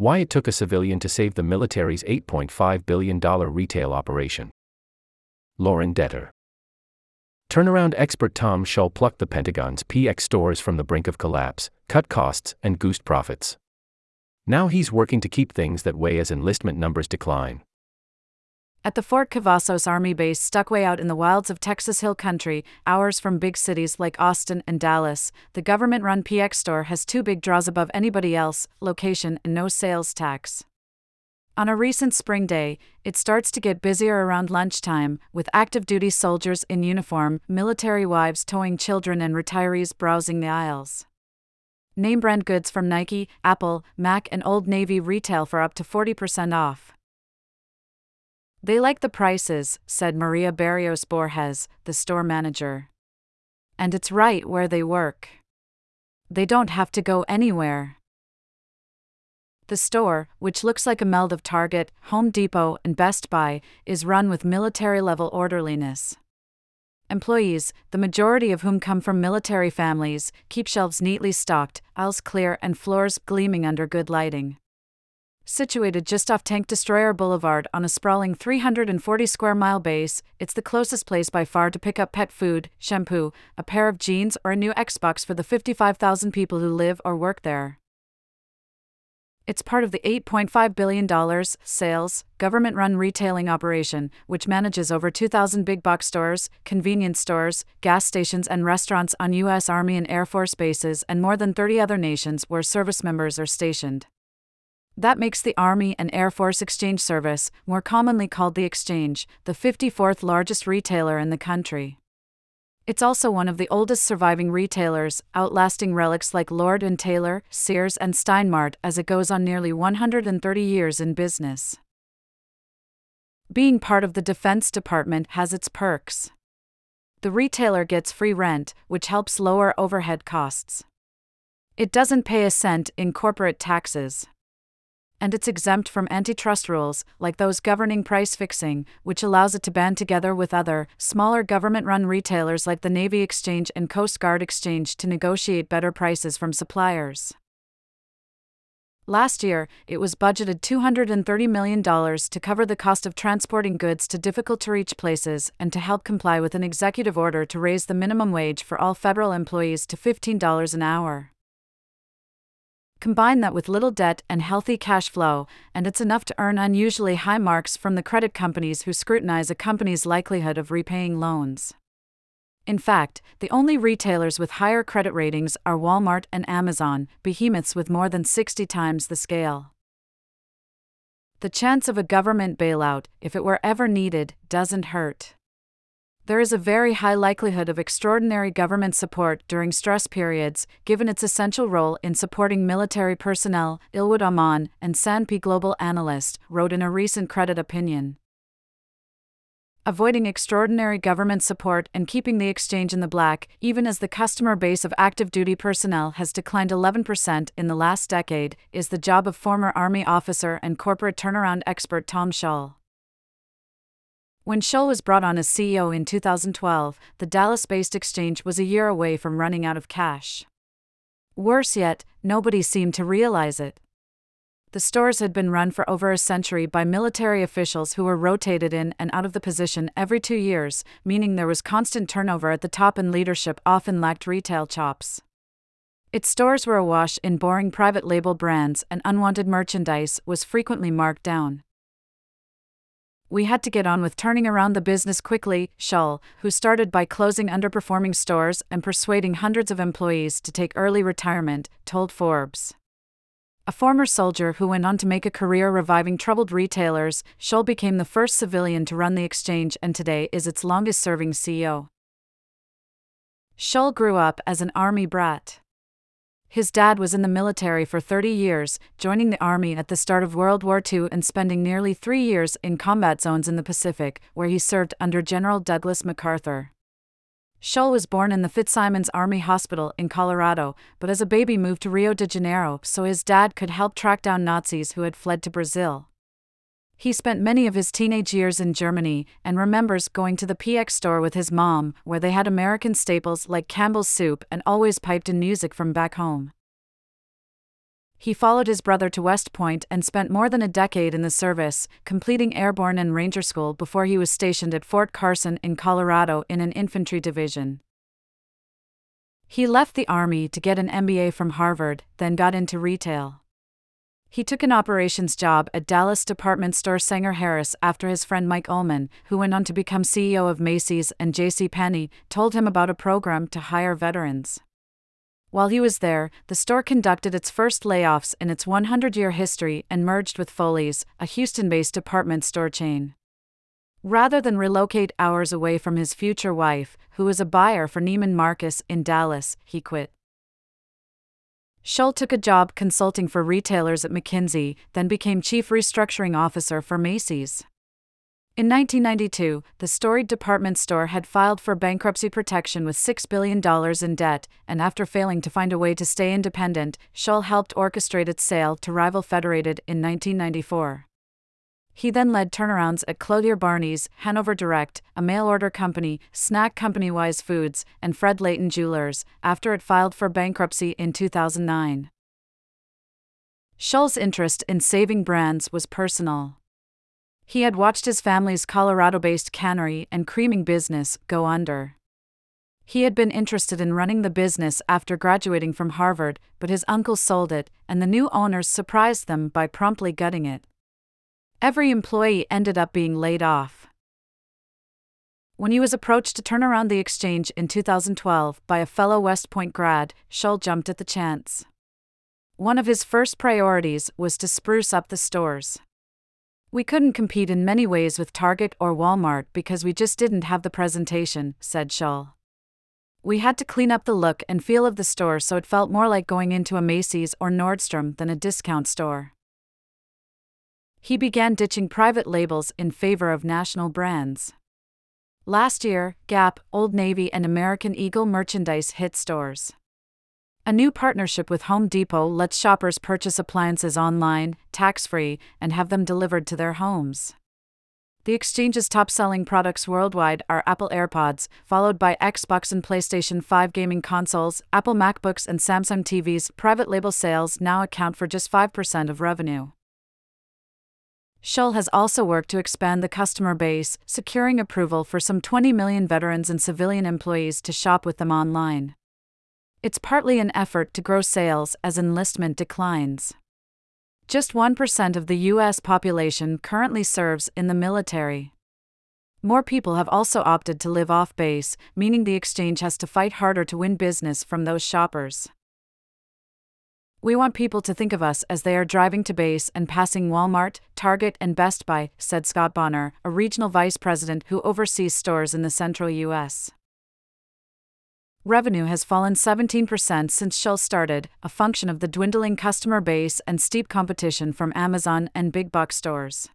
Why it took a civilian to save the military's $8.5 billion retail operation. Lauren Debter. Turnaround expert Tom Shull plucked the Pentagon's PX stores from the brink of collapse, cut costs, and goosed profits. Now he's working to keep things that way as enlistment numbers decline. At the Fort Cavazos Army base stuck way out in the wilds of Texas Hill Country, hours from big cities like Austin and Dallas, the government run PX store has two big draws above anybody else location and no sales tax. On a recent spring day, it starts to get busier around lunchtime, with active duty soldiers in uniform, military wives towing children, and retirees browsing the aisles. Name brand goods from Nike, Apple, Mac, and Old Navy retail for up to 40% off. They like the prices, said Maria Barrios Borges, the store manager. And it's right where they work. They don't have to go anywhere. The store, which looks like a meld of Target, Home Depot, and Best Buy, is run with military level orderliness. Employees, the majority of whom come from military families, keep shelves neatly stocked, aisles clear, and floors gleaming under good lighting. Situated just off Tank Destroyer Boulevard on a sprawling 340 square mile base, it's the closest place by far to pick up pet food, shampoo, a pair of jeans, or a new Xbox for the 55,000 people who live or work there. It's part of the $8.5 billion sales, government run retailing operation, which manages over 2,000 big box stores, convenience stores, gas stations, and restaurants on U.S. Army and Air Force bases and more than 30 other nations where service members are stationed. That makes the Army and Air Force Exchange Service, more commonly called the Exchange, the 54th largest retailer in the country. It's also one of the oldest surviving retailers, outlasting relics like Lord and Taylor, Sears, and Steinmart as it goes on nearly 130 years in business. Being part of the Defense Department has its perks. The retailer gets free rent, which helps lower overhead costs. It doesn't pay a cent in corporate taxes and it's exempt from antitrust rules, like those governing price fixing, which allows it to band together with other, smaller government run retailers like the Navy Exchange and Coast Guard Exchange to negotiate better prices from suppliers. Last year, it was budgeted $230 million to cover the cost of transporting goods to difficult to reach places and to help comply with an executive order to raise the minimum wage for all federal employees to $15 an hour. Combine that with little debt and healthy cash flow, and it's enough to earn unusually high marks from the credit companies who scrutinize a company's likelihood of repaying loans. In fact, the only retailers with higher credit ratings are Walmart and Amazon, behemoths with more than 60 times the scale. The chance of a government bailout, if it were ever needed, doesn't hurt there is a very high likelihood of extraordinary government support during stress periods, given its essential role in supporting military personnel, Ilwood Ahman, and S&P Global Analyst, wrote in a recent credit opinion. Avoiding extraordinary government support and keeping the exchange in the black, even as the customer base of active duty personnel has declined 11% in the last decade, is the job of former Army officer and corporate turnaround expert Tom Shull. When Shull was brought on as CEO in 2012, the Dallas based exchange was a year away from running out of cash. Worse yet, nobody seemed to realize it. The stores had been run for over a century by military officials who were rotated in and out of the position every two years, meaning there was constant turnover at the top and leadership often lacked retail chops. Its stores were awash in boring private label brands, and unwanted merchandise was frequently marked down we had to get on with turning around the business quickly, Shull, who started by closing underperforming stores and persuading hundreds of employees to take early retirement, told Forbes. A former soldier who went on to make a career reviving troubled retailers, Shull became the first civilian to run the exchange and today is its longest serving CEO. Shull grew up as an army brat. His dad was in the military for 30 years, joining the Army at the start of World War II and spending nearly three years in combat zones in the Pacific, where he served under General Douglas MacArthur. Shull was born in the Fitzsimons Army Hospital in Colorado, but as a baby moved to Rio de Janeiro so his dad could help track down Nazis who had fled to Brazil. He spent many of his teenage years in Germany and remembers going to the PX store with his mom, where they had American staples like Campbell's soup and always piped in music from back home. He followed his brother to West Point and spent more than a decade in the service, completing airborne and ranger school before he was stationed at Fort Carson in Colorado in an infantry division. He left the Army to get an MBA from Harvard, then got into retail. He took an operations job at Dallas department store Sanger Harris after his friend Mike Ullman, who went on to become CEO of Macy's and J.C. Penney, told him about a program to hire veterans. While he was there, the store conducted its first layoffs in its 100 year history and merged with Foley's, a Houston based department store chain. Rather than relocate hours away from his future wife, who was a buyer for Neiman Marcus in Dallas, he quit. Shull took a job consulting for retailers at McKinsey, then became chief restructuring officer for Macy's. In 1992, the storied department store had filed for bankruptcy protection with $6 billion in debt, and after failing to find a way to stay independent, Shull helped orchestrate its sale to rival Federated in 1994. He then led turnarounds at Clothier Barney's, Hanover Direct, a mail order company, snack company Wise Foods, and Fred Leighton Jewelers, after it filed for bankruptcy in 2009. Shull's interest in saving brands was personal. He had watched his family's Colorado based cannery and creaming business go under. He had been interested in running the business after graduating from Harvard, but his uncle sold it, and the new owners surprised them by promptly gutting it. Every employee ended up being laid off. When he was approached to turn around the exchange in 2012 by a fellow West Point grad, Shull jumped at the chance. One of his first priorities was to spruce up the stores. We couldn't compete in many ways with Target or Walmart because we just didn't have the presentation, said Shull. We had to clean up the look and feel of the store so it felt more like going into a Macy's or Nordstrom than a discount store he began ditching private labels in favor of national brands. Last year, Gap, Old Navy, and American Eagle merchandise hit stores. A new partnership with Home Depot lets shoppers purchase appliances online, tax free, and have them delivered to their homes. The exchange's top selling products worldwide are Apple AirPods, followed by Xbox and PlayStation 5 gaming consoles, Apple MacBooks, and Samsung TVs. Private label sales now account for just 5% of revenue. Shull has also worked to expand the customer base, securing approval for some 20 million veterans and civilian employees to shop with them online. It's partly an effort to grow sales as enlistment declines. Just 1% of the U.S. population currently serves in the military. More people have also opted to live off base, meaning the exchange has to fight harder to win business from those shoppers. We want people to think of us as they are driving to base and passing Walmart, Target, and Best Buy, said Scott Bonner, a regional vice president who oversees stores in the central U.S. Revenue has fallen 17% since Shull started, a function of the dwindling customer base and steep competition from Amazon and big box stores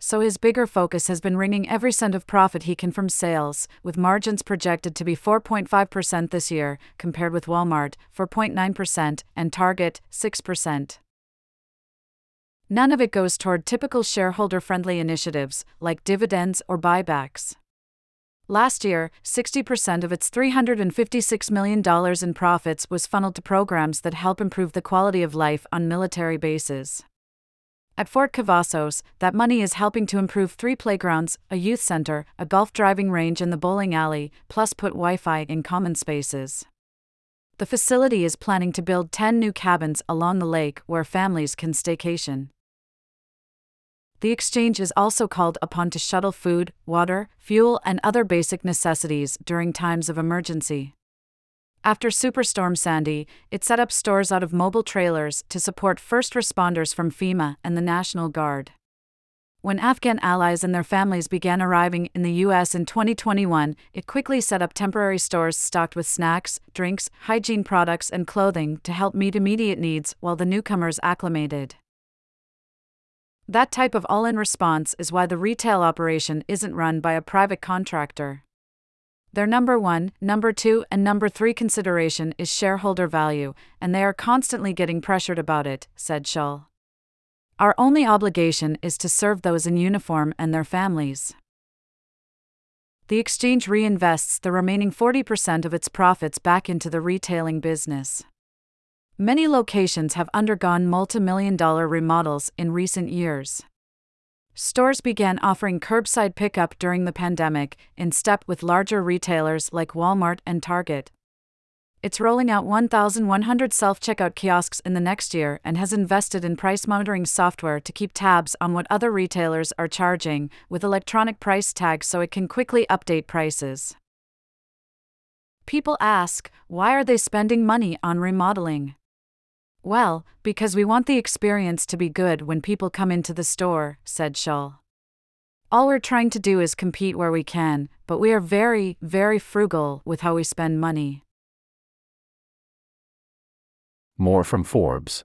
so his bigger focus has been wringing every cent of profit he can from sales, with margins projected to be 4.5% this year, compared with Walmart, 4.9%, and Target, 6%. None of it goes toward typical shareholder friendly initiatives, like dividends or buybacks. Last year, 60% of its $356 million in profits was funneled to programs that help improve the quality of life on military bases. At Fort Cavazos, that money is helping to improve three playgrounds, a youth center, a golf driving range, and the bowling alley, plus put Wi Fi in common spaces. The facility is planning to build 10 new cabins along the lake where families can staycation. The exchange is also called upon to shuttle food, water, fuel, and other basic necessities during times of emergency. After Superstorm Sandy, it set up stores out of mobile trailers to support first responders from FEMA and the National Guard. When Afghan allies and their families began arriving in the U.S. in 2021, it quickly set up temporary stores stocked with snacks, drinks, hygiene products, and clothing to help meet immediate needs while the newcomers acclimated. That type of all in response is why the retail operation isn't run by a private contractor. Their number one, number two, and number three consideration is shareholder value, and they are constantly getting pressured about it, said Shull. Our only obligation is to serve those in uniform and their families. The exchange reinvests the remaining 40% of its profits back into the retailing business. Many locations have undergone multi million dollar remodels in recent years. Stores began offering curbside pickup during the pandemic, in step with larger retailers like Walmart and Target. It's rolling out 1,100 self checkout kiosks in the next year and has invested in price monitoring software to keep tabs on what other retailers are charging, with electronic price tags so it can quickly update prices. People ask, why are they spending money on remodeling? Well, because we want the experience to be good when people come into the store, said Shull. All we're trying to do is compete where we can, but we are very, very frugal with how we spend money. More from Forbes.